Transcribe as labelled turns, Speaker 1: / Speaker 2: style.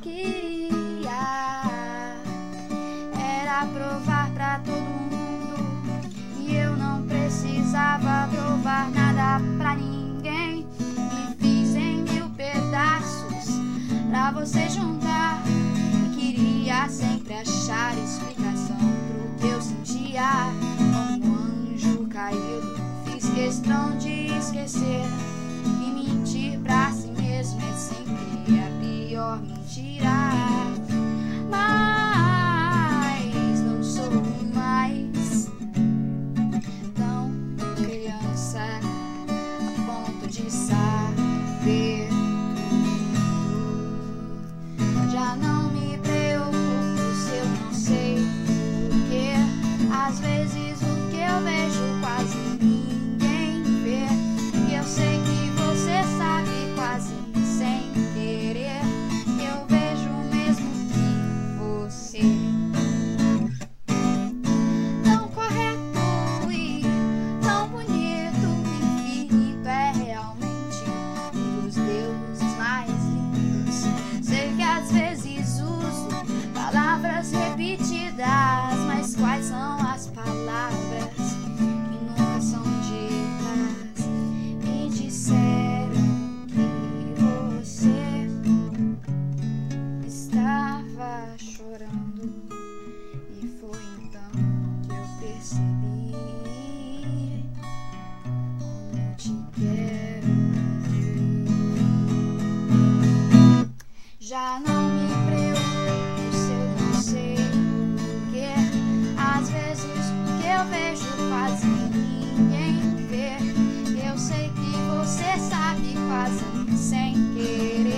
Speaker 1: queria era provar pra todo mundo e eu não precisava provar nada pra ninguém. Me fiz em mil pedaços pra você juntar. E queria sempre achar explicação pro que eu sentia. Como um anjo caído, fiz questão de esquecer. Às vezes o que eu vejo quase ninguém Já não me preocupo se eu não sei porquê. Às vezes o que eu vejo quase ninguém vê. Eu sei que você sabe quase sem querer.